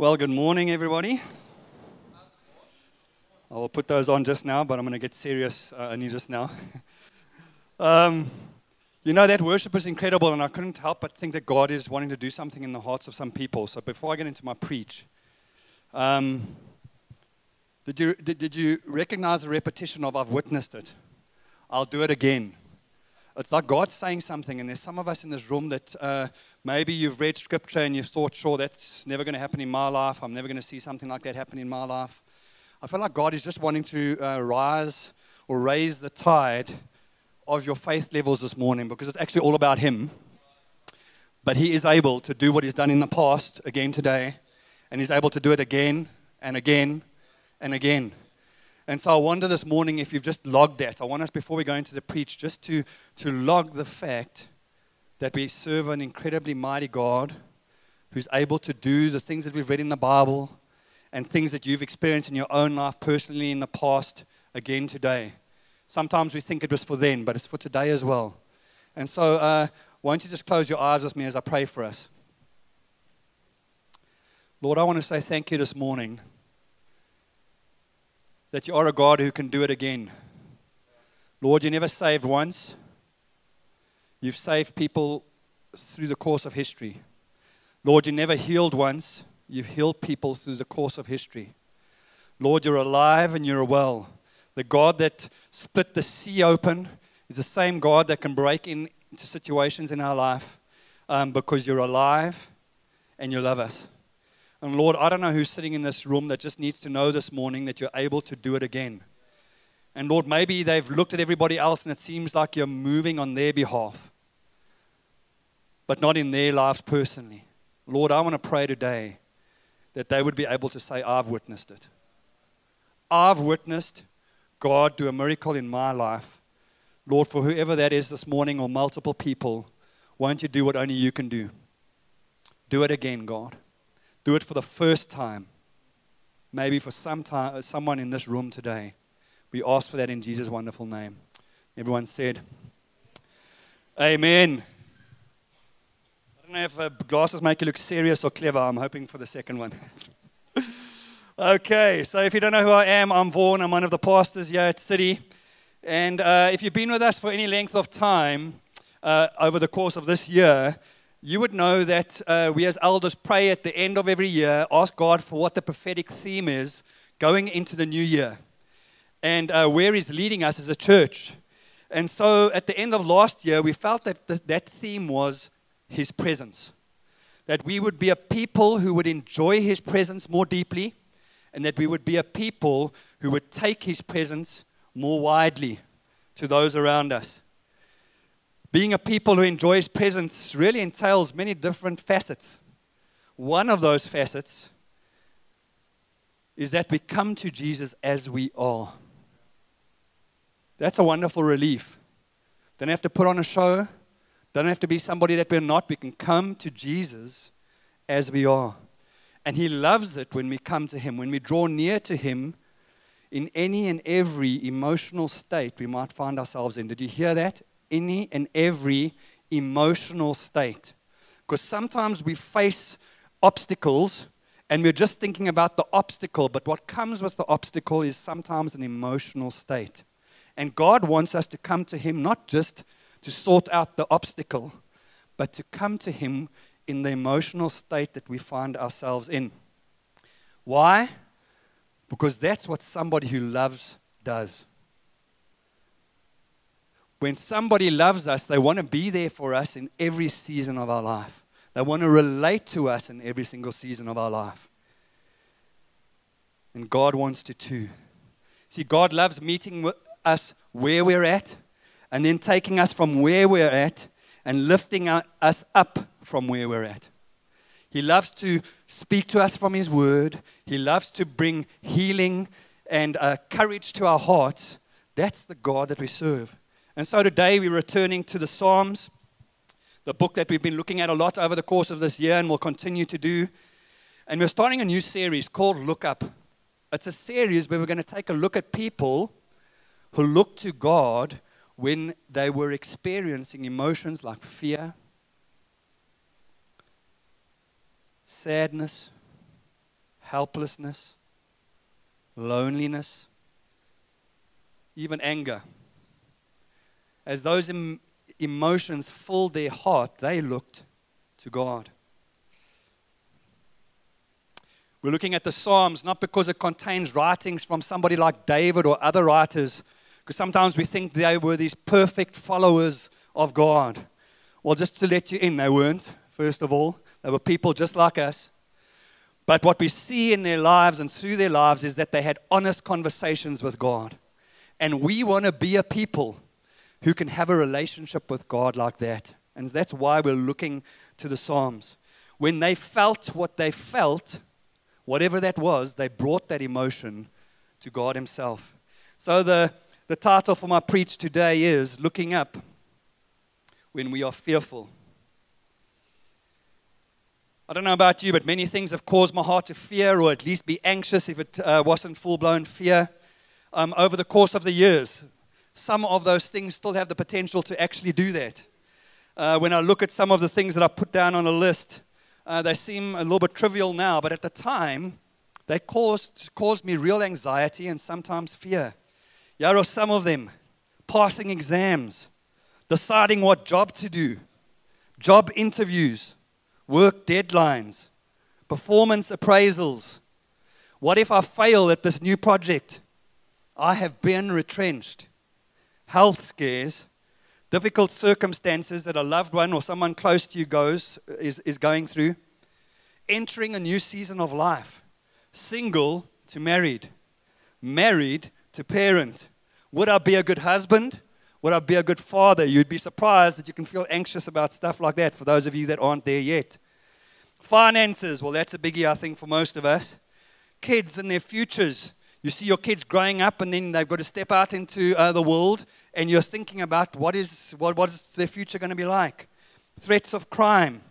Well, good morning, everybody. I will put those on just now, but I'm going to get serious uh, only just now. um, you know, that worship is incredible, and I couldn't help but think that God is wanting to do something in the hearts of some people. So before I get into my preach, um, did, you, did, did you recognize the repetition of I've witnessed it? I'll do it again. It's like God saying something, and there's some of us in this room that uh, maybe you've read scripture and you've thought, sure, that's never going to happen in my life. I'm never going to see something like that happen in my life. I feel like God is just wanting to uh, rise or raise the tide of your faith levels this morning because it's actually all about Him. But He is able to do what He's done in the past again today, and He's able to do it again and again and again. And so I wonder this morning if you've just logged that. I want us, before we go into the preach, just to, to log the fact that we serve an incredibly mighty God who's able to do the things that we've read in the Bible and things that you've experienced in your own life personally in the past again today. Sometimes we think it was for then, but it's for today as well. And so, uh, won't you just close your eyes with me as I pray for us? Lord, I want to say thank you this morning that you are a God who can do it again. Lord, you never saved once, you've saved people through the course of history. Lord, you never healed once, you've healed people through the course of history. Lord, you're alive and you're well. The God that split the sea open is the same God that can break in, into situations in our life um, because you're alive and you love us. And Lord, I don't know who's sitting in this room that just needs to know this morning that you're able to do it again. And Lord, maybe they've looked at everybody else and it seems like you're moving on their behalf, but not in their lives personally. Lord, I want to pray today that they would be able to say, I've witnessed it. I've witnessed God do a miracle in my life. Lord, for whoever that is this morning or multiple people, won't you do what only you can do? Do it again, God. Do it for the first time. Maybe for some time, uh, someone in this room today. We ask for that in Jesus' wonderful name. Everyone said, Amen. Don't know if uh, glasses make you look serious or clever. I'm hoping for the second one. okay, so if you don't know who I am, I'm Vaughn. I'm one of the pastors here at City. And uh, if you've been with us for any length of time uh, over the course of this year, you would know that uh, we as elders pray at the end of every year, ask God for what the prophetic theme is going into the new year and uh, where He's leading us as a church. And so at the end of last year, we felt that th- that theme was His presence. That we would be a people who would enjoy His presence more deeply, and that we would be a people who would take His presence more widely to those around us. Being a people who enjoy His presence really entails many different facets. One of those facets is that we come to Jesus as we are. That's a wonderful relief. Don't have to put on a show, don't have to be somebody that we're not. We can come to Jesus as we are. And He loves it when we come to Him, when we draw near to Him in any and every emotional state we might find ourselves in. Did you hear that? any and every emotional state. Because sometimes we face obstacles and we're just thinking about the obstacle, but what comes with the obstacle is sometimes an emotional state. And God wants us to come to Him not just to sort out the obstacle, but to come to Him in the emotional state that we find ourselves in. Why? Because that's what somebody who loves does. When somebody loves us, they want to be there for us in every season of our life. They want to relate to us in every single season of our life. And God wants to too. See, God loves meeting with us where we're at and then taking us from where we're at and lifting us up from where we're at. He loves to speak to us from His Word. He loves to bring healing and uh, courage to our hearts. That's the God that we serve. And so today we're returning to the Psalms, the book that we've been looking at a lot over the course of this year and will continue to do. And we're starting a new series called Look Up. It's a series where we're going to take a look at people who look to God when they were experiencing emotions like fear, sadness, helplessness, loneliness, even anger. As those em- emotions filled their heart, they looked to God. We're looking at the Psalms not because it contains writings from somebody like David or other writers, because sometimes we think they were these perfect followers of God. Well, just to let you in, they weren't, first of all. They were people just like us. But what we see in their lives and through their lives is that they had honest conversations with God. And we want to be a people who can have a relationship with God like that. And that's why we're looking to the Psalms. When they felt what they felt, whatever that was, they brought that emotion to God Himself. So the, the title for my preach today is Looking Up When We Are Fearful. I don't know about you, but many things have caused my heart to fear or at least be anxious if it uh, wasn't full blown fear um, over the course of the years. Some of those things still have the potential to actually do that. Uh, when I look at some of the things that I put down on a list, uh, they seem a little bit trivial now, but at the time, they caused, caused me real anxiety and sometimes fear. Here are some of them. Passing exams, deciding what job to do, job interviews, work deadlines, performance appraisals. What if I fail at this new project? I have been retrenched. Health scares, difficult circumstances that a loved one or someone close to you goes is, is going through, entering a new season of life, single to married, married to parent. Would I be a good husband? Would I be a good father? You'd be surprised that you can feel anxious about stuff like that for those of you that aren't there yet. Finances, well, that's a biggie, I think, for most of us. Kids and their futures. You see your kids growing up and then they've got to step out into uh, the world and you're thinking about what is, what, what is their future going to be like. Threats of crime.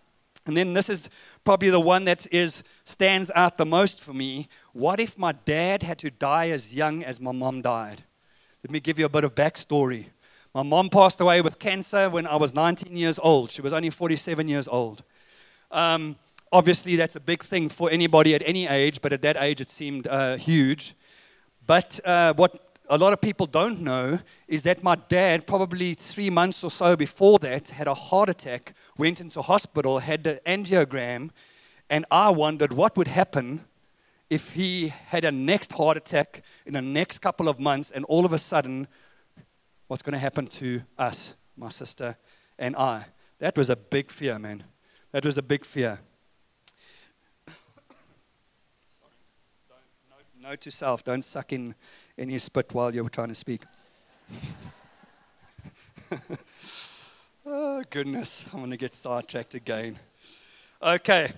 And then this is probably the one that is, stands out the most for me. What if my dad had to die as young as my mom died? Let me give you a bit of backstory. My mom passed away with cancer when I was 19 years old. She was only 47 years old. Um, obviously, that's a big thing for anybody at any age, but at that age, it seemed uh, huge. But uh, what a lot of people don't know is that my dad, probably three months or so before that, had a heart attack, went into hospital, had an angiogram, and I wondered what would happen if he had a next heart attack in the next couple of months, and all of a sudden, what's going to happen to us, my sister and I? That was a big fear, man. That was a big fear. Note to self, don't suck in any spit while you're trying to speak. oh, goodness, I'm going to get sidetracked again. Okay,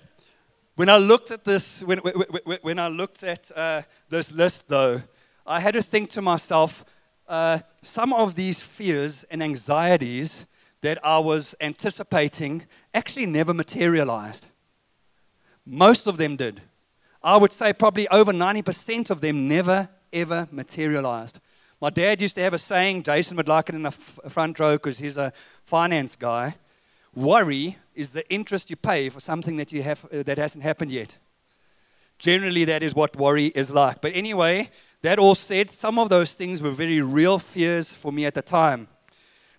when I looked at this, when, when, when I looked at uh, this list, though, I had to think to myself uh, some of these fears and anxieties that I was anticipating actually never materialized. Most of them did. I would say probably over 90% of them never, ever materialized. My dad used to have a saying, Jason would like it in the f- front row because he's a finance guy. Worry is the interest you pay for something that, you have, uh, that hasn't happened yet. Generally, that is what worry is like. But anyway, that all said, some of those things were very real fears for me at the time.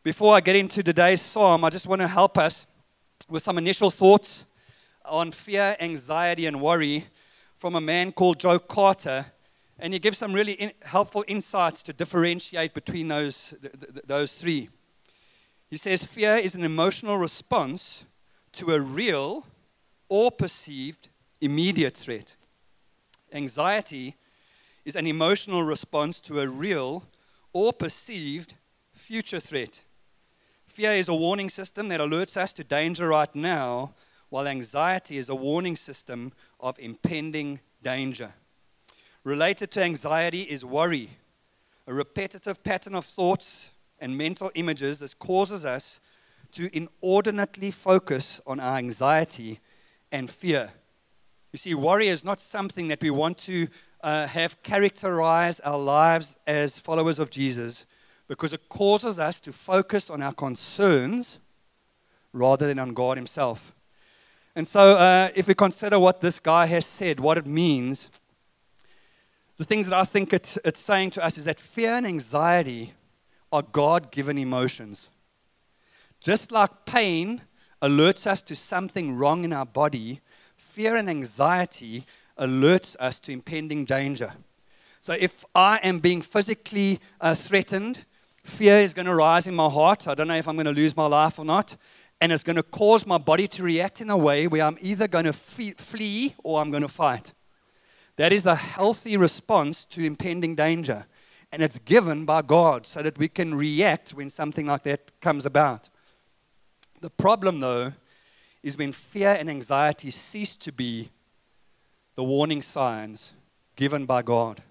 Before I get into today's psalm, I just want to help us with some initial thoughts on fear, anxiety, and worry from a man called Joe Carter, and he gives some really in, helpful insights to differentiate between those, th- th- those three. He says fear is an emotional response to a real or perceived immediate threat. Anxiety is an emotional response to a real or perceived future threat. Fear is a warning system that alerts us to danger right now, while anxiety is a warning system of impending danger. Related to anxiety is worry, a repetitive pattern of thoughts and mental images that causes us to inordinately focus on our anxiety and fear. You see, worry is not something that we want to uh, have characterize our lives as followers of Jesus because it causes us to focus on our concerns rather than on God Himself. And so, uh, if we consider what this guy has said, what it means, the things that I think it's, it's saying to us is that fear and anxiety are God given emotions. Just like pain alerts us to something wrong in our body, fear and anxiety alerts us to impending danger. So if I am being physically uh, threatened, fear is going to rise in my heart. I don't know if I'm going to lose my life or not. And it's going to cause my body to react in a way where I'm either going to flee or I'm going to fight. That is a healthy response to impending danger. And it's given by God so that we can react when something like that comes about. The problem, though, is when fear and anxiety cease to be the warning signs given by God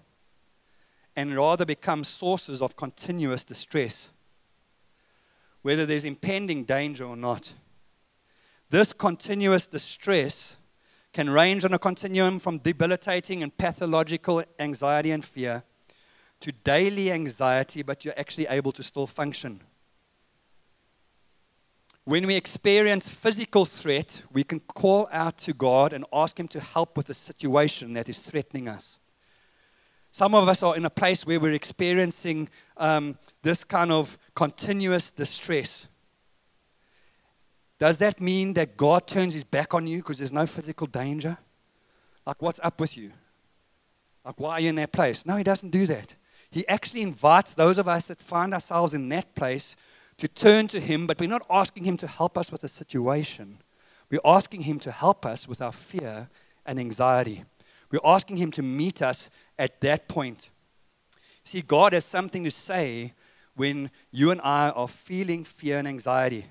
and rather become sources of continuous distress, whether there's impending danger or not. This continuous distress can range on a continuum from debilitating and pathological anxiety and fear to daily anxiety, but you're actually able to still function. When we experience physical threat, we can call out to God and ask Him to help with the situation that is threatening us. Some of us are in a place where we're experiencing um, this kind of continuous distress. Does that mean that God turns his back on you because there's no physical danger? Like, what's up with you? Like, why are you in that place? No, he doesn't do that. He actually invites those of us that find ourselves in that place to turn to Him, but we're not asking Him to help us with the situation. We're asking Him to help us with our fear and anxiety. We're asking Him to meet us at that point. See, God has something to say when you and I are feeling fear and anxiety.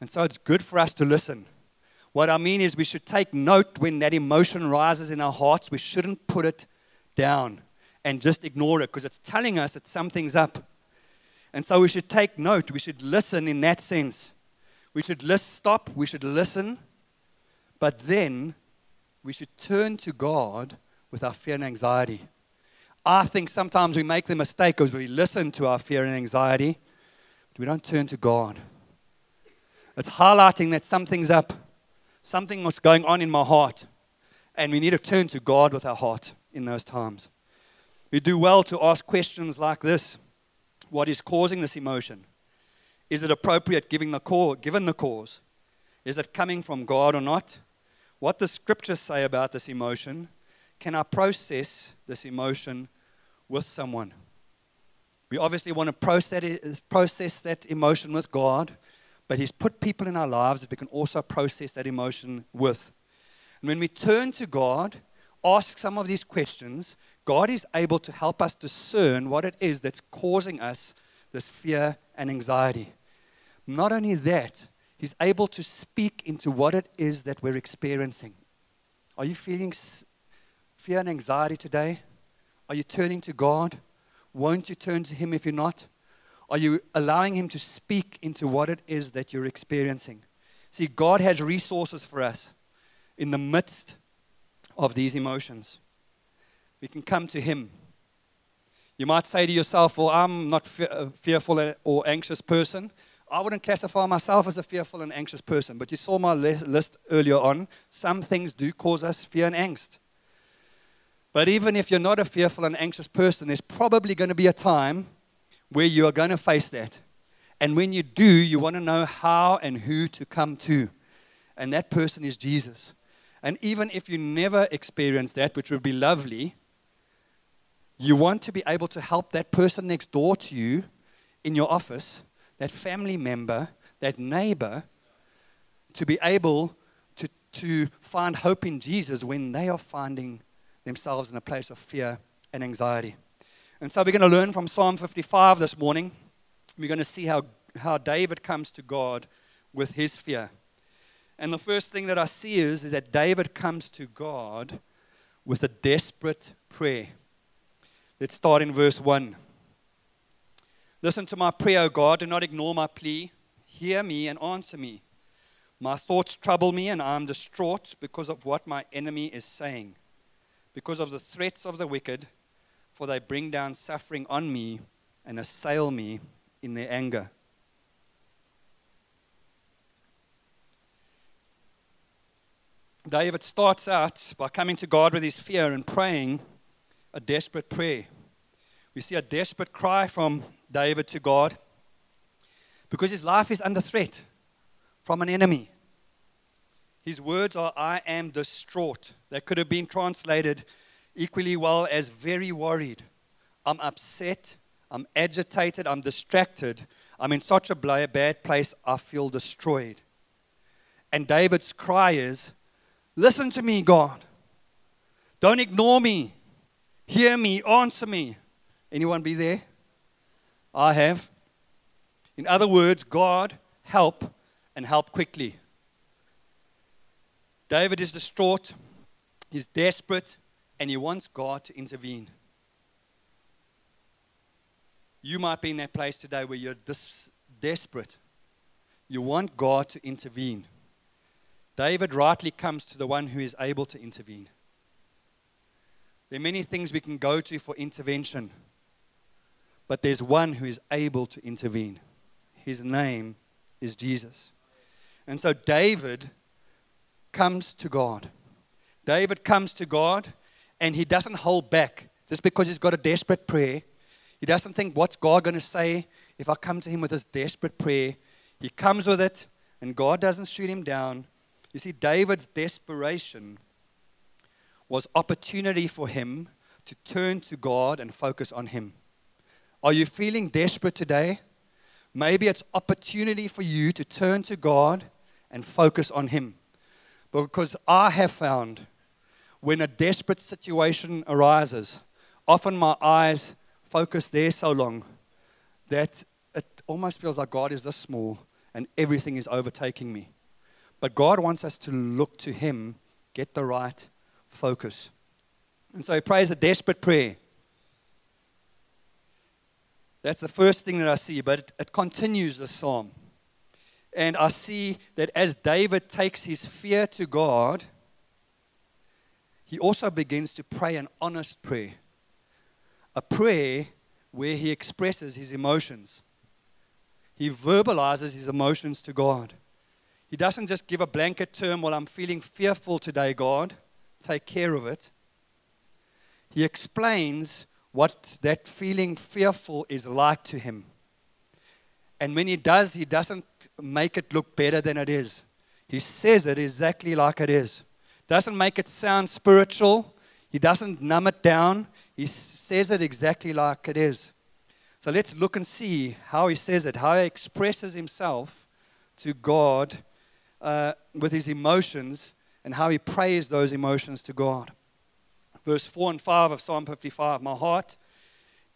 And so it's good for us to listen. What I mean is, we should take note when that emotion rises in our hearts. We shouldn't put it down and just ignore it because it's telling us that something's up. And so we should take note. We should listen in that sense. We should list, stop. We should listen. But then we should turn to God with our fear and anxiety. I think sometimes we make the mistake because we listen to our fear and anxiety, but we don't turn to God. It's highlighting that something's up, something was going on in my heart, and we need to turn to God with our heart in those times. We do well to ask questions like this what is causing this emotion? Is it appropriate given the cause, given the cause? Is it coming from God or not? What does Scripture say about this emotion? Can I process this emotion with someone? We obviously want to process, process that emotion with God, but He's put people in our lives that we can also process that emotion with. And when we turn to God, ask some of these questions, God is able to help us discern what it is that's causing us this fear and anxiety. Not only that, He's able to speak into what it is that we're experiencing. Are you feeling fear and anxiety today? Are you turning to God? Won't you turn to Him if you're not? Are you allowing Him to speak into what it is that you're experiencing? See, God has resources for us in the midst of these emotions we can come to Him. You might say to yourself, Well, I'm not fe- uh, a fearful or anxious person. I wouldn't classify myself as a fearful and anxious person, but you saw my list earlier on. Some things do cause us fear and angst. But even if you're not a fearful and anxious person, there's probably going to be a time where you are going to face that. And when you do, you want to know how and who to come to. And that person is Jesus. And even if you never experience that, which would be lovely, you want to be able to help that person next door to you in your office, that family member, that neighbor, to be able to, to find hope in Jesus when they are finding themselves in a place of fear and anxiety. And so we're going to learn from Psalm 55 this morning. We're going to see how, how David comes to God with his fear. And the first thing that I see is, is that David comes to God with a desperate prayer. Let's start in verse 1. Listen to my prayer, O God. Do not ignore my plea. Hear me and answer me. My thoughts trouble me, and I am distraught because of what my enemy is saying, because of the threats of the wicked, for they bring down suffering on me and assail me in their anger. David starts out by coming to God with his fear and praying a desperate prayer. We see a desperate cry from David to God because his life is under threat from an enemy. His words are, I am distraught. That could have been translated equally well as very worried. I'm upset. I'm agitated. I'm distracted. I'm in such a bad place. I feel destroyed. And David's cry is, Listen to me, God. Don't ignore me. Hear me. Answer me. Anyone be there? I have. In other words, God, help and help quickly. David is distraught, he's desperate, and he wants God to intervene. You might be in that place today where you're dis- desperate. You want God to intervene. David rightly comes to the one who is able to intervene. There are many things we can go to for intervention, but there's one who is able to intervene. His name is Jesus. And so David comes to God. David comes to God and he doesn't hold back just because he's got a desperate prayer. He doesn't think, what's God going to say if I come to him with this desperate prayer? He comes with it and God doesn't shoot him down. You see, David's desperation was opportunity for him to turn to God and focus on him. Are you feeling desperate today? Maybe it's opportunity for you to turn to God and focus on him. Because I have found when a desperate situation arises, often my eyes focus there so long that it almost feels like God is this small and everything is overtaking me. But God wants us to look to Him, get the right focus. And so He prays a desperate prayer. That's the first thing that I see, but it, it continues the psalm. And I see that as David takes his fear to God, he also begins to pray an honest prayer. A prayer where he expresses his emotions. He verbalizes his emotions to God. He doesn't just give a blanket term, well, I'm feeling fearful today, God. Take care of it. He explains what that feeling fearful is like to him. And when he does, he doesn't make it look better than it is. He says it exactly like it is. Doesn't make it sound spiritual. He doesn't numb it down. He says it exactly like it is. So let's look and see how he says it, how he expresses himself to God uh, with his emotions, and how he prays those emotions to God. Verse 4 and 5 of Psalm 55 My heart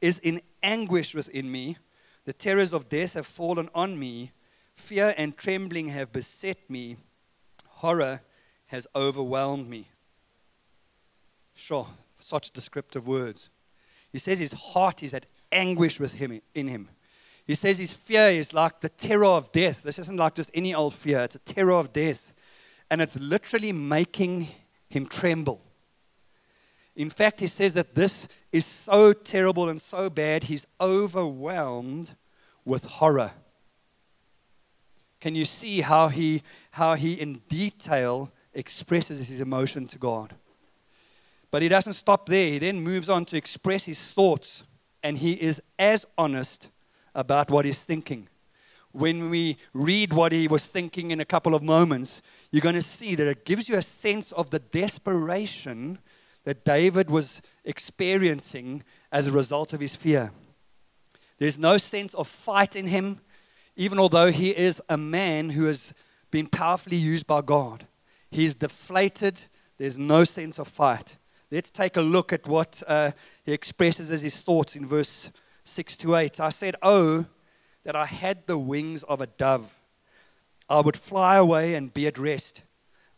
is in anguish within me. The terrors of death have fallen on me. Fear and trembling have beset me. Horror has overwhelmed me. Sure, such descriptive words. He says his heart is at anguish with him in him. He says his fear is like the terror of death. This isn't like just any old fear, it's a terror of death. And it's literally making him tremble. In fact, he says that this is so terrible and so bad, he's overwhelmed with horror. Can you see how he, how he in detail expresses his emotion to God? But he doesn't stop there. He then moves on to express his thoughts, and he is as honest about what he's thinking. When we read what he was thinking in a couple of moments, you're going to see that it gives you a sense of the desperation that David was experiencing as a result of his fear. There's no sense of fight in him, even although he is a man who has been powerfully used by God. He's deflated, there's no sense of fight. Let's take a look at what uh, he expresses as his thoughts in verse 6 to 8. I said, Oh, that I had the wings of a dove. I would fly away and be at rest.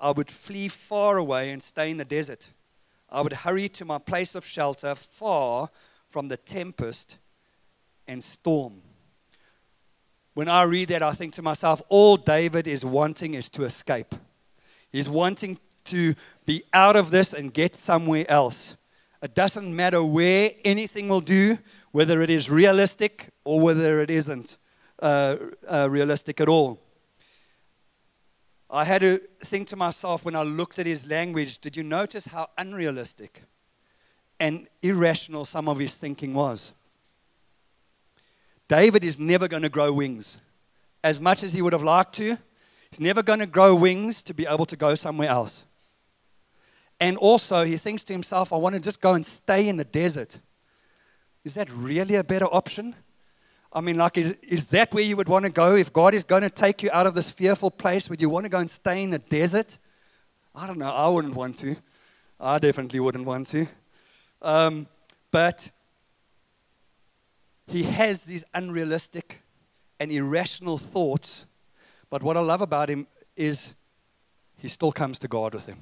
I would flee far away and stay in the desert. I would hurry to my place of shelter, far from the tempest and storm. When I read that, I think to myself, all David is wanting is to escape. He's wanting to be out of this and get somewhere else. It doesn't matter where anything will do, whether it is realistic or whether it isn't uh, uh, realistic at all. I had to think to myself when I looked at his language did you notice how unrealistic and irrational some of his thinking was? David is never going to grow wings. As much as he would have liked to, he's never going to grow wings to be able to go somewhere else. And also, he thinks to himself, I want to just go and stay in the desert. Is that really a better option? I mean, like, is, is that where you would want to go? If God is going to take you out of this fearful place, would you want to go and stay in the desert? I don't know. I wouldn't want to. I definitely wouldn't want to. Um, but he has these unrealistic and irrational thoughts. But what I love about him is he still comes to God with them.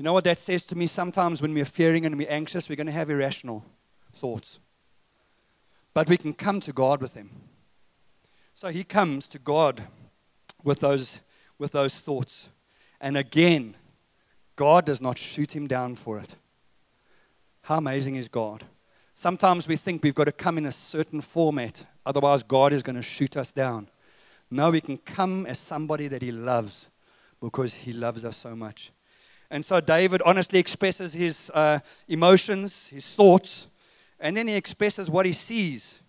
You know what that says to me? Sometimes when we're fearing and we're anxious, we're going to have irrational thoughts but we can come to God with them. So he comes to God with those, with those thoughts. And again, God does not shoot him down for it. How amazing is God? Sometimes we think we've got to come in a certain format, otherwise, God is going to shoot us down. No, we can come as somebody that he loves because he loves us so much. And so David honestly expresses his uh, emotions, his thoughts, and then he expresses what he sees.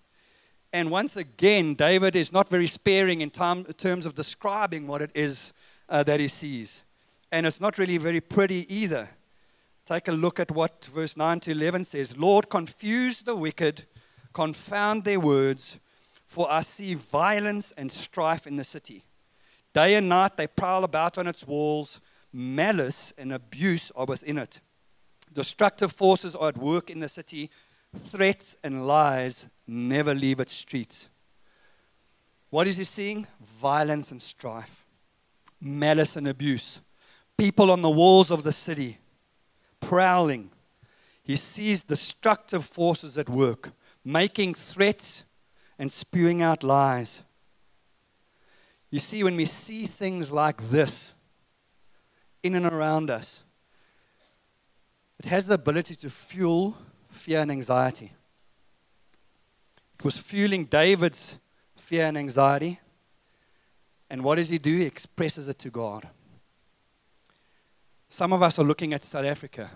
And once again, David is not very sparing in terms of describing what it is uh, that he sees. And it's not really very pretty either. Take a look at what verse 9 to 11 says Lord, confuse the wicked, confound their words, for I see violence and strife in the city. Day and night they prowl about on its walls, malice and abuse are within it. Destructive forces are at work in the city threats and lies never leave its streets. What is he seeing? Violence and strife, malice and abuse. People on the walls of the city prowling. He sees destructive forces at work, making threats and spewing out lies. You see, when we see things like this in and around us, it has the ability to fuel fear and anxiety. It was fueling David's fear and anxiety. And what does he do? He expresses it to God. Some of us are looking at South Africa.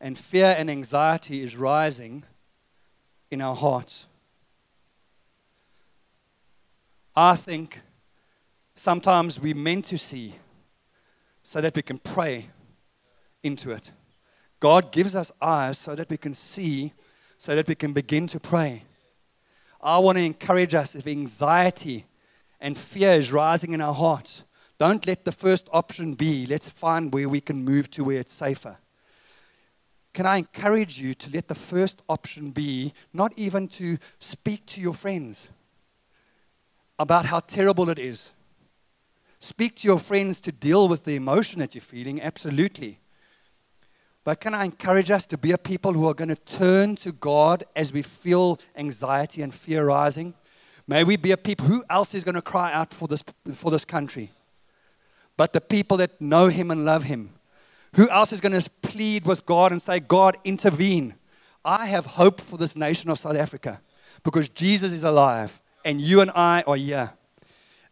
And fear and anxiety is rising in our hearts. I think sometimes we're meant to see so that we can pray into it. God gives us eyes so that we can see, so that we can begin to pray. I want to encourage us if anxiety and fear is rising in our hearts, don't let the first option be let's find where we can move to where it's safer. Can I encourage you to let the first option be not even to speak to your friends about how terrible it is? Speak to your friends to deal with the emotion that you're feeling, absolutely. But can I encourage us to be a people who are going to turn to God as we feel anxiety and fear rising? May we be a people, who else is going to cry out for this, for this country? But the people that know Him and love Him. Who else is going to plead with God and say, God, intervene? I have hope for this nation of South Africa because Jesus is alive and you and I are here.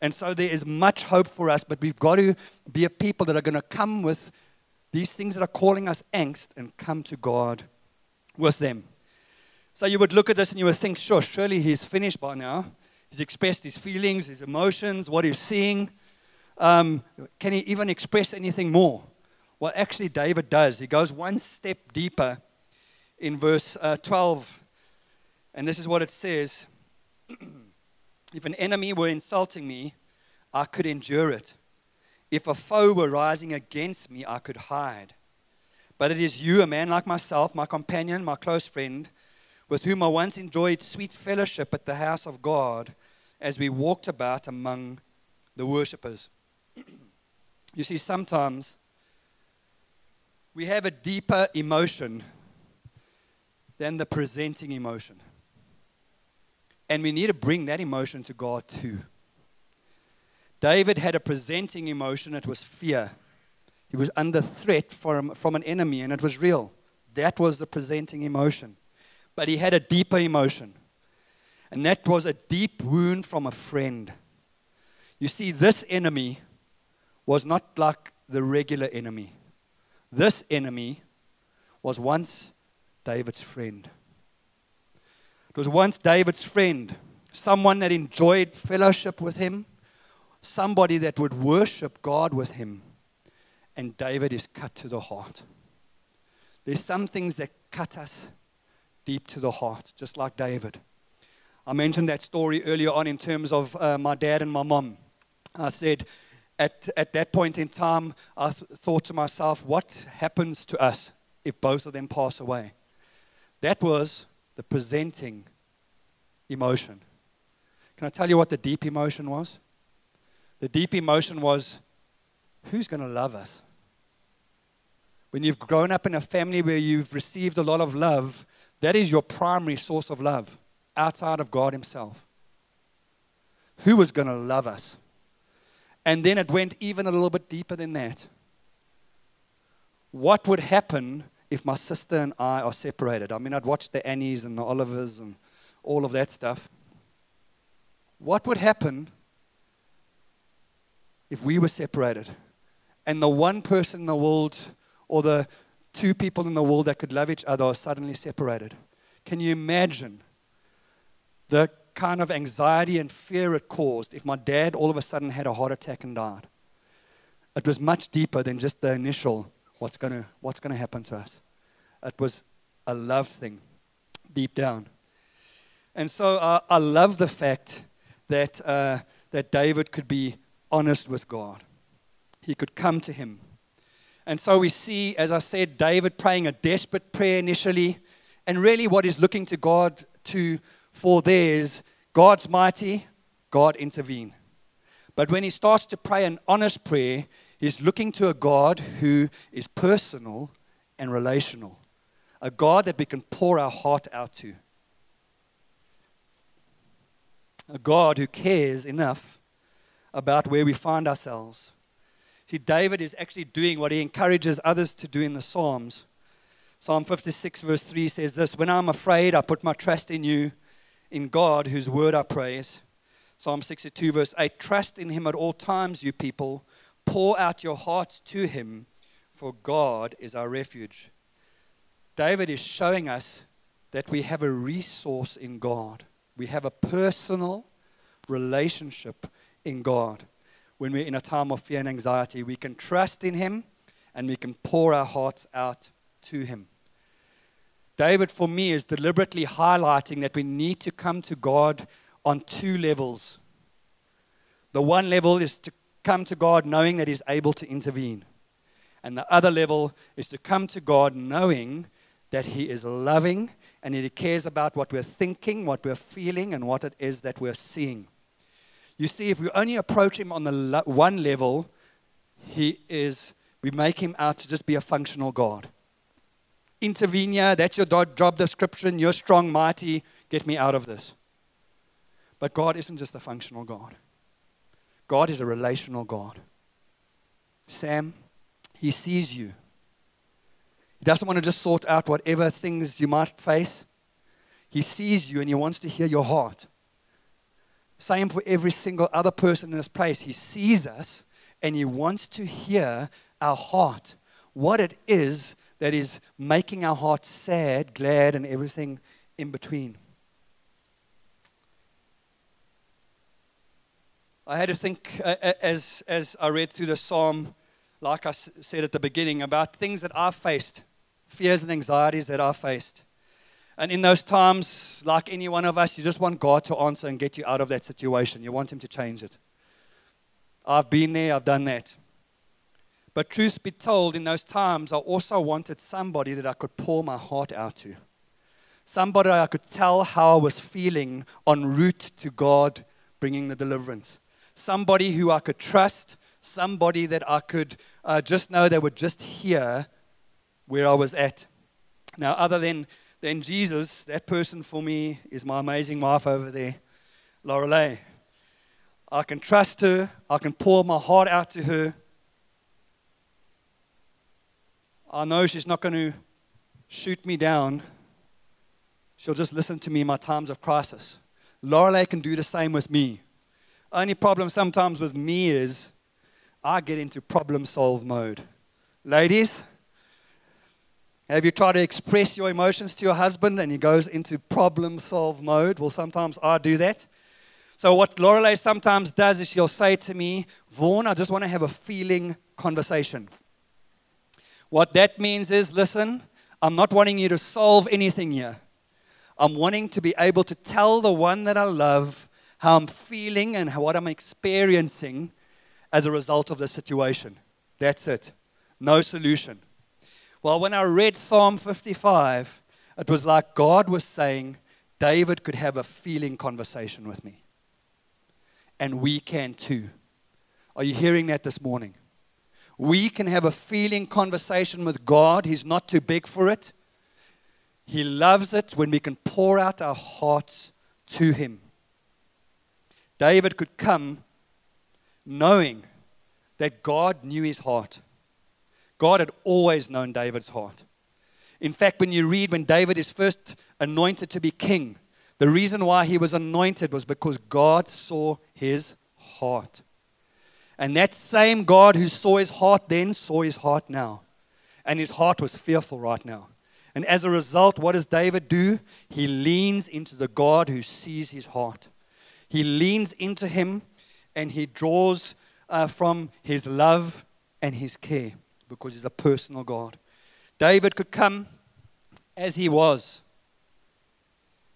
And so there is much hope for us, but we've got to be a people that are going to come with these things that are calling us angst and come to God with them. So you would look at this and you would think, sure, surely he's finished by now. He's expressed his feelings, his emotions, what he's seeing. Um, can he even express anything more? Well, actually, David does. He goes one step deeper in verse uh, 12. And this is what it says If an enemy were insulting me, I could endure it. If a foe were rising against me, I could hide. But it is you, a man like myself, my companion, my close friend, with whom I once enjoyed sweet fellowship at the house of God as we walked about among the worshippers. you see, sometimes we have a deeper emotion than the presenting emotion. And we need to bring that emotion to God too. David had a presenting emotion, it was fear. He was under threat from, from an enemy, and it was real. That was the presenting emotion. But he had a deeper emotion. And that was a deep wound from a friend. You see, this enemy was not like the regular enemy. This enemy was once David's friend. It was once David's friend, someone that enjoyed fellowship with him, somebody that would worship God with him. And David is cut to the heart. There's some things that cut us deep to the heart, just like David. I mentioned that story earlier on in terms of uh, my dad and my mom. I said, at, at that point in time, I th- thought to myself, what happens to us if both of them pass away? That was the presenting emotion. Can I tell you what the deep emotion was? The deep emotion was, who's going to love us? When you've grown up in a family where you've received a lot of love, that is your primary source of love outside of God Himself. Who was going to love us? And then it went even a little bit deeper than that. What would happen if my sister and I are separated? I mean, I'd watch the Annies and the Olivers and all of that stuff. What would happen if we were separated and the one person in the world or the two people in the world that could love each other are suddenly separated? Can you imagine the kind of anxiety and fear it caused if my dad all of a sudden had a heart attack and died. It was much deeper than just the initial what's going to what's going to happen to us. It was a love thing deep down. And so uh, I love the fact that, uh, that David could be honest with God. He could come to him. And so we see, as I said, David praying a desperate prayer initially, and really what he's looking to God to for theirs, God's mighty, God intervene. But when he starts to pray an honest prayer, he's looking to a God who is personal and relational, a God that we can pour our heart out to, a God who cares enough about where we find ourselves. See, David is actually doing what he encourages others to do in the Psalms. Psalm 56, verse 3 says this When I'm afraid, I put my trust in you in God, whose word I praise. Psalm 62, verse 8 Trust in him at all times, you people. Pour out your hearts to him, for God is our refuge. David is showing us that we have a resource in God. We have a personal relationship in God. When we're in a time of fear and anxiety, we can trust in Him and we can pour our hearts out to Him. David, for me, is deliberately highlighting that we need to come to God on two levels. The one level is to come to God knowing that He's able to intervene. And the other level is to come to God knowing that He is loving and that He cares about what we're thinking, what we're feeling, and what it is that we're seeing. You see, if we only approach Him on the lo- one level, He is, we make Him out to just be a functional God intervene here. That's your job description. You're strong, mighty. Get me out of this. But God isn't just a functional God, God is a relational God. Sam, He sees you. He doesn't want to just sort out whatever things you might face. He sees you and He wants to hear your heart. Same for every single other person in this place. He sees us and He wants to hear our heart, what it is that is making our hearts sad, glad, and everything in between. I had to think uh, uh as, as I read through the psalm, like I s- said at the beginning, about things that I've faced, fears and anxieties that I've faced. And in those times, like any one of us, you just want God to answer and get you out of that situation. You want Him to change it. I've been there, I've done that. But truth be told, in those times, I also wanted somebody that I could pour my heart out to. Somebody I could tell how I was feeling en route to God bringing the deliverance. Somebody who I could trust. Somebody that I could uh, just know they would just hear where I was at. Now, other than, than Jesus, that person for me is my amazing wife over there, Lorelei. I can trust her. I can pour my heart out to her. I know she's not going to shoot me down. She'll just listen to me in my times of crisis. Lorelei can do the same with me. Only problem sometimes with me is I get into problem solve mode. Ladies, have you tried to express your emotions to your husband and he goes into problem solve mode? Well, sometimes I do that. So, what Lorelei sometimes does is she'll say to me, Vaughn, I just want to have a feeling conversation. What that means is, listen, I'm not wanting you to solve anything here. I'm wanting to be able to tell the one that I love how I'm feeling and what I'm experiencing as a result of the situation. That's it. No solution. Well, when I read Psalm 55, it was like God was saying, David could have a feeling conversation with me. And we can too. Are you hearing that this morning? We can have a feeling conversation with God. He's not too big for it. He loves it when we can pour out our hearts to Him. David could come knowing that God knew his heart. God had always known David's heart. In fact, when you read when David is first anointed to be king, the reason why he was anointed was because God saw his heart. And that same God who saw his heart then saw his heart now. And his heart was fearful right now. And as a result, what does David do? He leans into the God who sees his heart. He leans into him and he draws uh, from his love and his care because he's a personal God. David could come as he was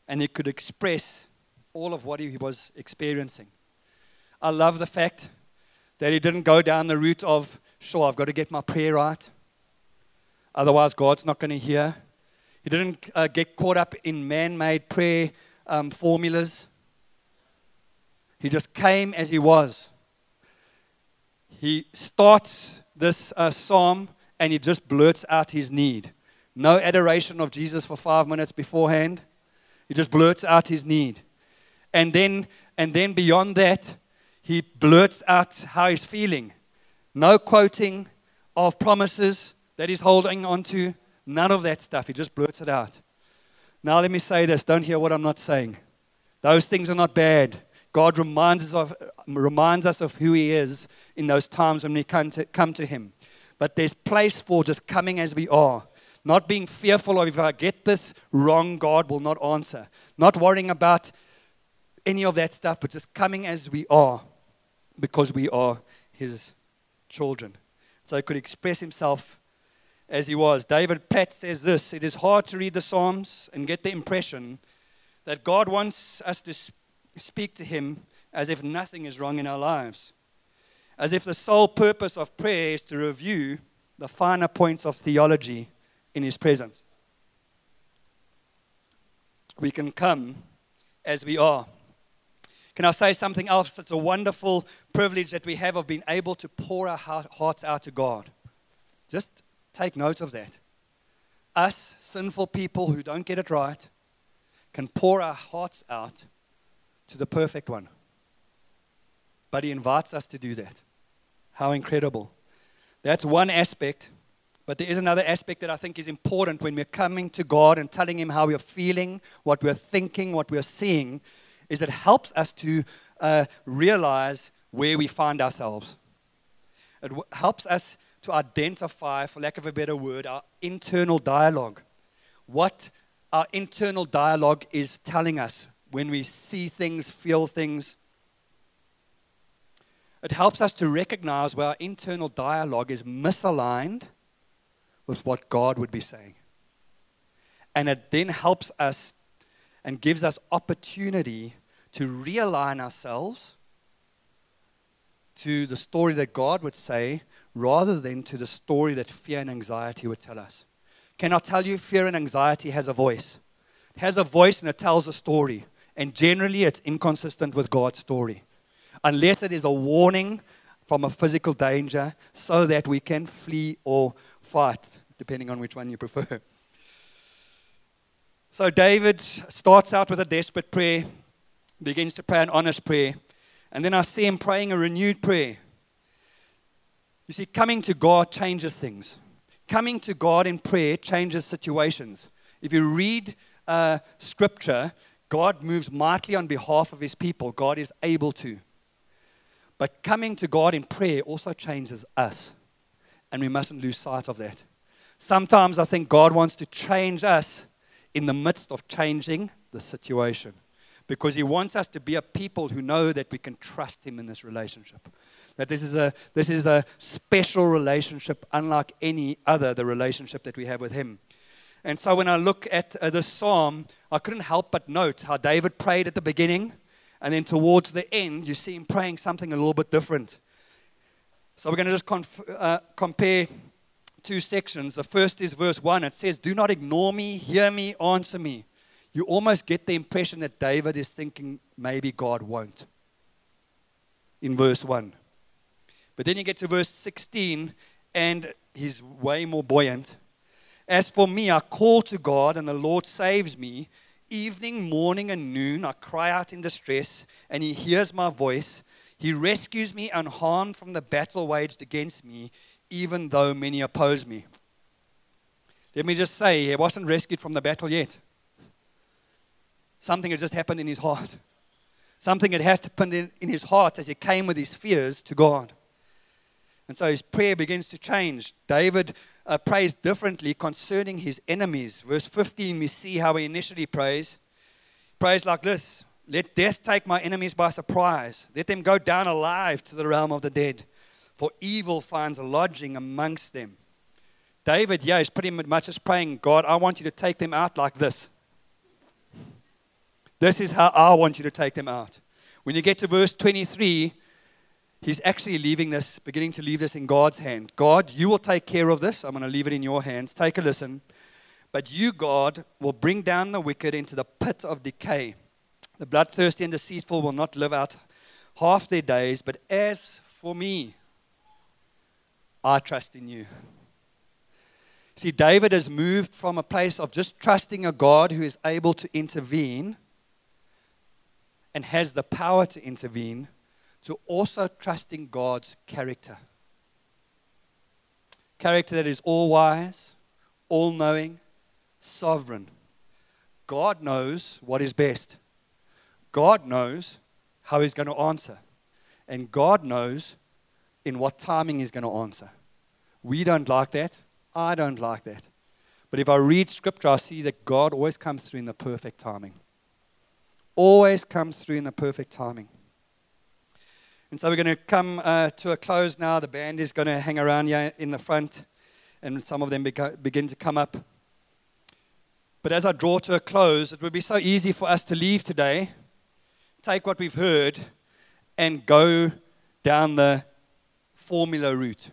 and he could express all of what he was experiencing. I love the fact that he didn't go down the route of, sure, I've got to get my prayer right. Otherwise, God's not going to hear. He didn't uh, get caught up in man made prayer um, formulas. He just came as he was. He starts this uh, psalm and he just blurts out his need. No adoration of Jesus for five minutes beforehand. He just blurts out his need. And then, and then beyond that, he blurts out how he's feeling. No quoting of promises that he's holding on to. None of that stuff. He just blurts it out. Now, let me say this don't hear what I'm not saying. Those things are not bad. God reminds us of, reminds us of who He is in those times when we come to, come to Him. But there's place for just coming as we are. Not being fearful of if I get this wrong, God will not answer. Not worrying about any of that stuff, but just coming as we are because we are His children. So He could express Himself as He was. David Platt says this It is hard to read the Psalms and get the impression that God wants us to speak to Him as if nothing is wrong in our lives, as if the sole purpose of prayer is to review the finer points of theology in His presence. We can come as we are. Can I say something else? It's a wonderful privilege that we have of being able to pour our hearts out to God. Just take note of that. Us, sinful people who don't get it right, can pour our hearts out to the perfect one. But he invites us to do that. How incredible. That's one aspect. But there is another aspect that I think is important when we're coming to God and telling Him how we're feeling, what we're thinking, what we're seeing, is it helps us to uh, realize where we find ourselves. It w- helps us to identify, for lack of a better word, our internal dialogue. What our internal dialogue is telling us when we see things, feel things. It helps us to recognize where our internal dialogue is misaligned with what God would be saying. And it then helps us and gives us opportunity to realign ourselves to the story that God would say rather than to the story that fear and anxiety would tell us. Can I tell you, fear and anxiety has a voice? It has a voice and it tells a story. And generally, it's inconsistent with God's story. Unless it is a warning from a physical danger so that we can flee or fight, depending on which one you prefer. So, David starts out with a desperate prayer, begins to pray an honest prayer, and then I see him praying a renewed prayer. You see, coming to God changes things. Coming to God in prayer changes situations. If you read uh, scripture, God moves mightily on behalf of his people. God is able to. But coming to God in prayer also changes us. And we mustn't lose sight of that. Sometimes I think God wants to change us in the midst of changing the situation because He wants us to be a people who know that we can trust Him in this relationship. That this is a, this is a special relationship, unlike any other, the relationship that we have with Him. And so when I look at uh, this psalm, I couldn't help but note how David prayed at the beginning, and then towards the end, you see him praying something a little bit different. So we're going to just conf- uh, compare two sections. The first is verse 1. It says, Do not ignore me, hear me, answer me. You almost get the impression that David is thinking maybe God won't in verse 1. But then you get to verse 16, and he's way more buoyant. As for me, I call to God, and the Lord saves me. Evening, morning, and noon, I cry out in distress, and he hears my voice. He rescues me unharmed from the battle waged against me, even though many oppose me. Let me just say, he wasn't rescued from the battle yet. Something had just happened in his heart. Something had happened in, in his heart as he came with his fears to God. And so his prayer begins to change. David uh, prays differently concerning his enemies. Verse 15, we see how he initially prays. Prays like this Let death take my enemies by surprise. Let them go down alive to the realm of the dead, for evil finds lodging amongst them. David, yeah, is pretty much just praying, God, I want you to take them out like this. This is how I want you to take them out. When you get to verse 23, he's actually leaving this, beginning to leave this in God's hand. God, you will take care of this. I'm going to leave it in your hands. Take a listen. But you, God, will bring down the wicked into the pit of decay. The bloodthirsty and deceitful will not live out half their days. But as for me, I trust in you. See, David has moved from a place of just trusting a God who is able to intervene and has the power to intervene to also trusting God's character. Character that is all wise, all knowing, sovereign. God knows what is best. God knows how He's going to answer. And God knows in what timing He's going to answer. We don't like that. I don't like that. But if I read Scripture, I see that God always comes through in the perfect timing. Always comes through in the perfect timing. And so we're going to come uh, to a close now. The band is going to hang around here in the front, and some of them begin to come up. But as I draw to a close, it would be so easy for us to leave today, take what we've heard, and go down the formula route.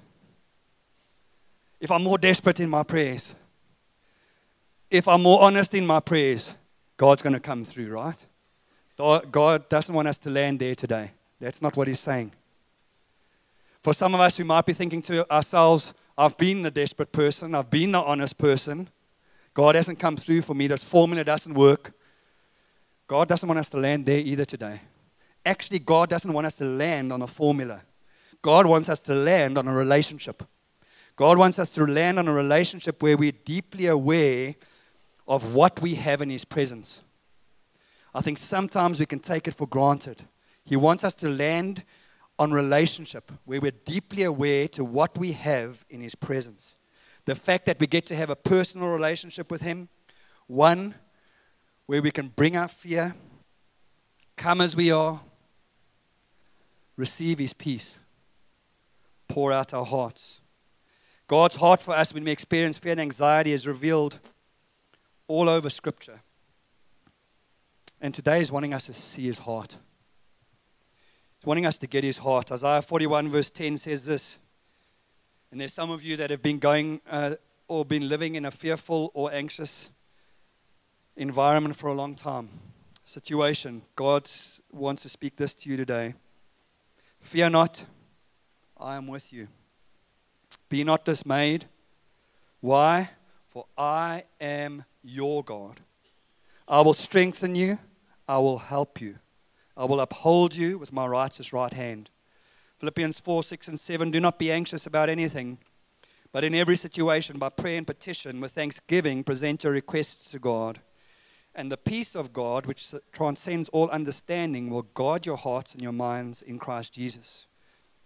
If I'm more desperate in my prayers, if I'm more honest in my prayers, God's going to come through, right? God doesn't want us to land there today. That's not what he's saying. For some of us, we might be thinking to ourselves, I've been the desperate person, I've been the honest person. God hasn't come through for me. This formula doesn't work. God doesn't want us to land there either today. Actually, God doesn't want us to land on a formula. God wants us to land on a relationship. God wants us to land on a relationship where we're deeply aware of what we have in His presence. I think sometimes we can take it for granted. He wants us to land on relationship where we're deeply aware to what we have in His presence. The fact that we get to have a personal relationship with Him, one where we can bring our fear, come as we are, receive His peace, pour out our hearts. God's heart for us when we experience fear and anxiety is revealed all over Scripture. And today is wanting us to see His heart wanting us to get his heart. Isaiah 41, verse 10 says this. And there's some of you that have been going uh, or been living in a fearful or anxious environment for a long time, situation. God wants to speak this to you today. Fear not, I am with you. Be not dismayed. Why? For I am your God. I will strengthen you, I will help you. I will uphold you with my righteous right hand. Philippians 4 6 and 7 Do not be anxious about anything, but in every situation, by prayer and petition, with thanksgiving, present your requests to God. And the peace of God, which transcends all understanding, will guard your hearts and your minds in Christ Jesus.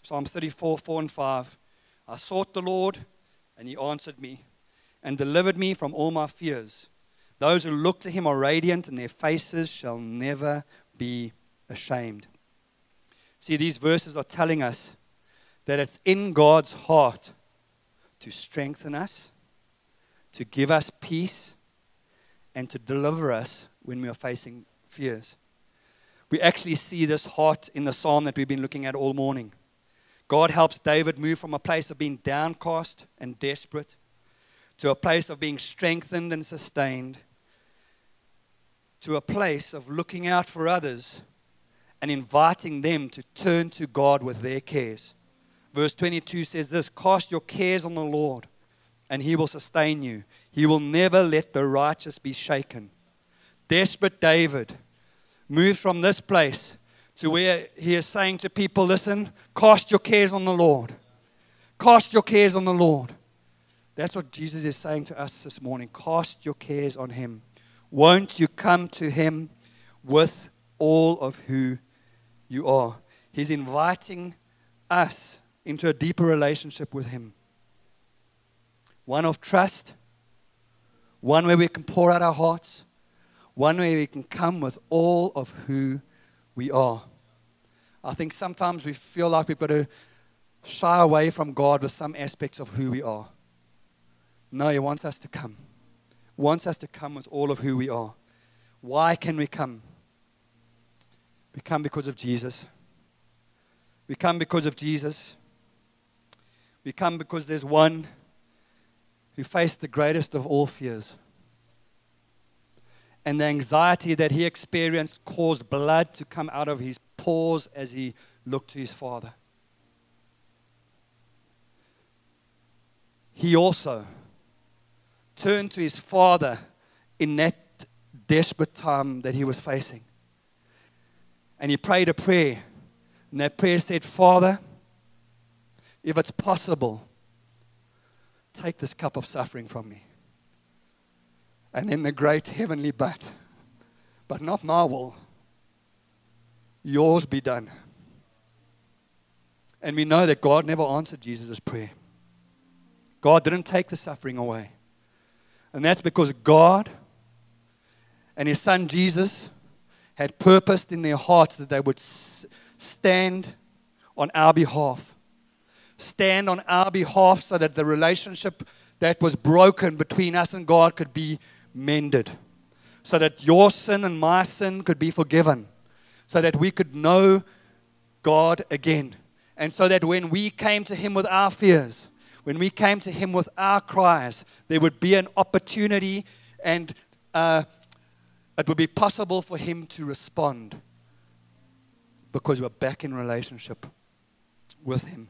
Psalm 34, 4 and 5. I sought the Lord, and he answered me and delivered me from all my fears. Those who look to him are radiant, and their faces shall never be ashamed. See, these verses are telling us that it's in God's heart to strengthen us, to give us peace, and to deliver us when we are facing fears. We actually see this heart in the psalm that we've been looking at all morning. God helps David move from a place of being downcast and desperate to a place of being strengthened and sustained to a place of looking out for others and inviting them to turn to God with their cares. Verse 22 says this Cast your cares on the Lord, and he will sustain you. He will never let the righteous be shaken. Desperate David moves from this place to where he is saying to people, Listen, cast your cares on the Lord. Cast your cares on the Lord. That's what Jesus is saying to us this morning. Cast your cares on him. Won't you come to him with all of who you are? He's inviting us into a deeper relationship with him. One of trust, one where we can pour out our hearts, one where we can come with all of who we are. I think sometimes we feel like we've got to shy away from God with some aspects of who we are. No, He wants us to come. Wants us to come with all of who we are. Why can we come? We come because of Jesus. We come because of Jesus. We come because there's one who faced the greatest of all fears. And the anxiety that he experienced caused blood to come out of his pores as he looked to his father. He also turned to his father in that desperate time that he was facing. And he prayed a prayer. And that prayer said, Father, if it's possible, take this cup of suffering from me. And then the great heavenly but, but not my will, yours be done. And we know that God never answered Jesus' prayer. God didn't take the suffering away. And that's because God and His Son Jesus had purposed in their hearts that they would stand on our behalf. Stand on our behalf so that the relationship that was broken between us and God could be mended. So that your sin and my sin could be forgiven. So that we could know God again. And so that when we came to Him with our fears, when we came to Him with our cries, there would be an opportunity and uh, it would be possible for Him to respond because we're back in relationship with Him.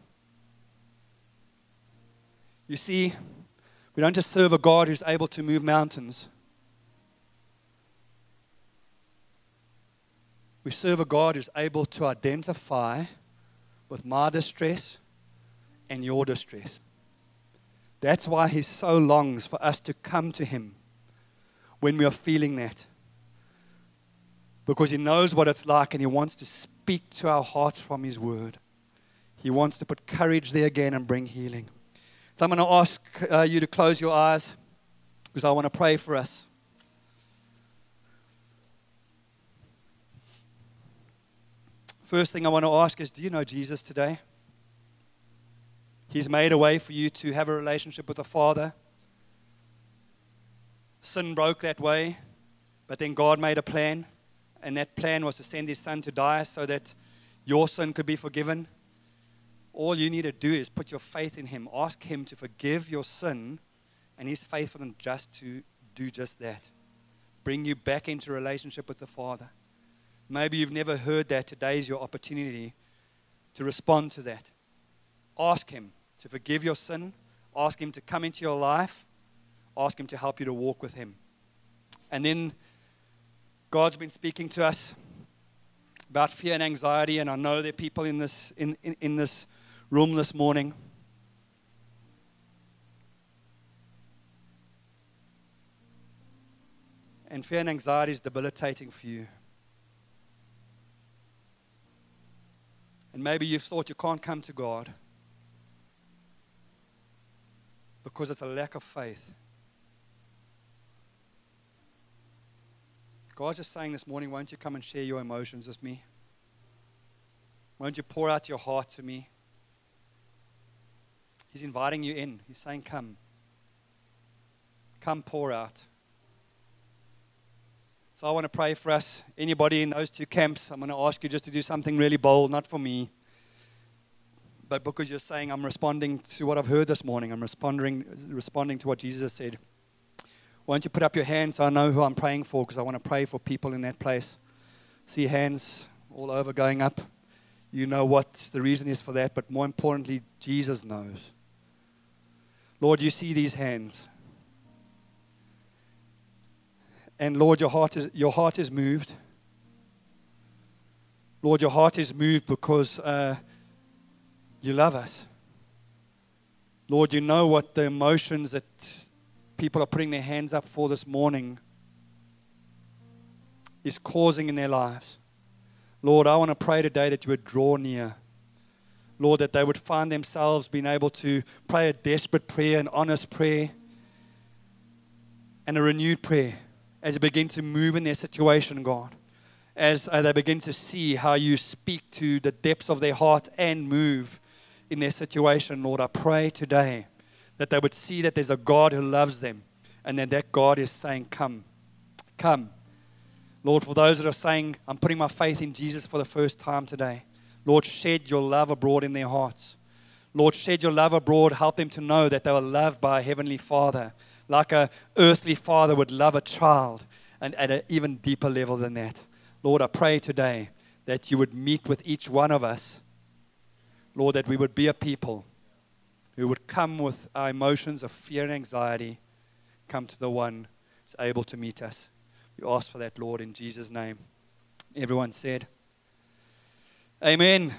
You see, we don't just serve a God who's able to move mountains. We serve a God who's able to identify with my distress and your distress. That's why he so longs for us to come to him when we are feeling that. Because he knows what it's like and he wants to speak to our hearts from his word. He wants to put courage there again and bring healing. So I'm going to ask uh, you to close your eyes because I want to pray for us. First thing I want to ask is Do you know Jesus today? He's made a way for you to have a relationship with the Father. Sin broke that way, but then God made a plan, and that plan was to send His Son to die so that your sin could be forgiven. All you need to do is put your faith in Him, ask Him to forgive your sin, and He's faithful and just to do just that. Bring you back into relationship with the Father. Maybe you've never heard that. Today is your opportunity to respond to that. Ask Him to forgive your sin, ask Him to come into your life, ask Him to help you to walk with Him. And then God's been speaking to us about fear and anxiety, and I know there are people in this, in, in, in this room this morning. and fear and anxiety is debilitating for you. And maybe you've thought you can't come to God because it's a lack of faith. God's just saying this morning, won't you come and share your emotions with me? Won't you pour out your heart to me? He's inviting you in. He's saying, Come. Come pour out. So I want to pray for us. Anybody in those two camps, I'm going to ask you just to do something really bold, not for me, but because you're saying I'm responding to what I've heard this morning. I'm responding, responding to what Jesus said. Won't you put up your hands so I know who I'm praying for because I want to pray for people in that place. See hands all over going up. You know what the reason is for that, but more importantly, Jesus knows. Lord, you see these hands. And Lord, your heart is, your heart is moved. Lord, your heart is moved because uh, you love us. Lord, you know what the emotions that people are putting their hands up for this morning is causing in their lives. Lord, I want to pray today that you would draw near. Lord, that they would find themselves being able to pray a desperate prayer, an honest prayer, and a renewed prayer as they begin to move in their situation, God. As uh, they begin to see how you speak to the depths of their heart and move in their situation, Lord, I pray today that they would see that there's a God who loves them and then that God is saying, Come, come. Lord, for those that are saying, I'm putting my faith in Jesus for the first time today, Lord, shed your love abroad in their hearts. Lord, shed your love abroad. Help them to know that they are loved by a heavenly Father, like a earthly father would love a child, and at an even deeper level than that. Lord, I pray today that you would meet with each one of us. Lord, that we would be a people who would come with our emotions of fear and anxiety, come to the one who's able to meet us. We ask for that, Lord, in Jesus' name. Everyone said, Amen.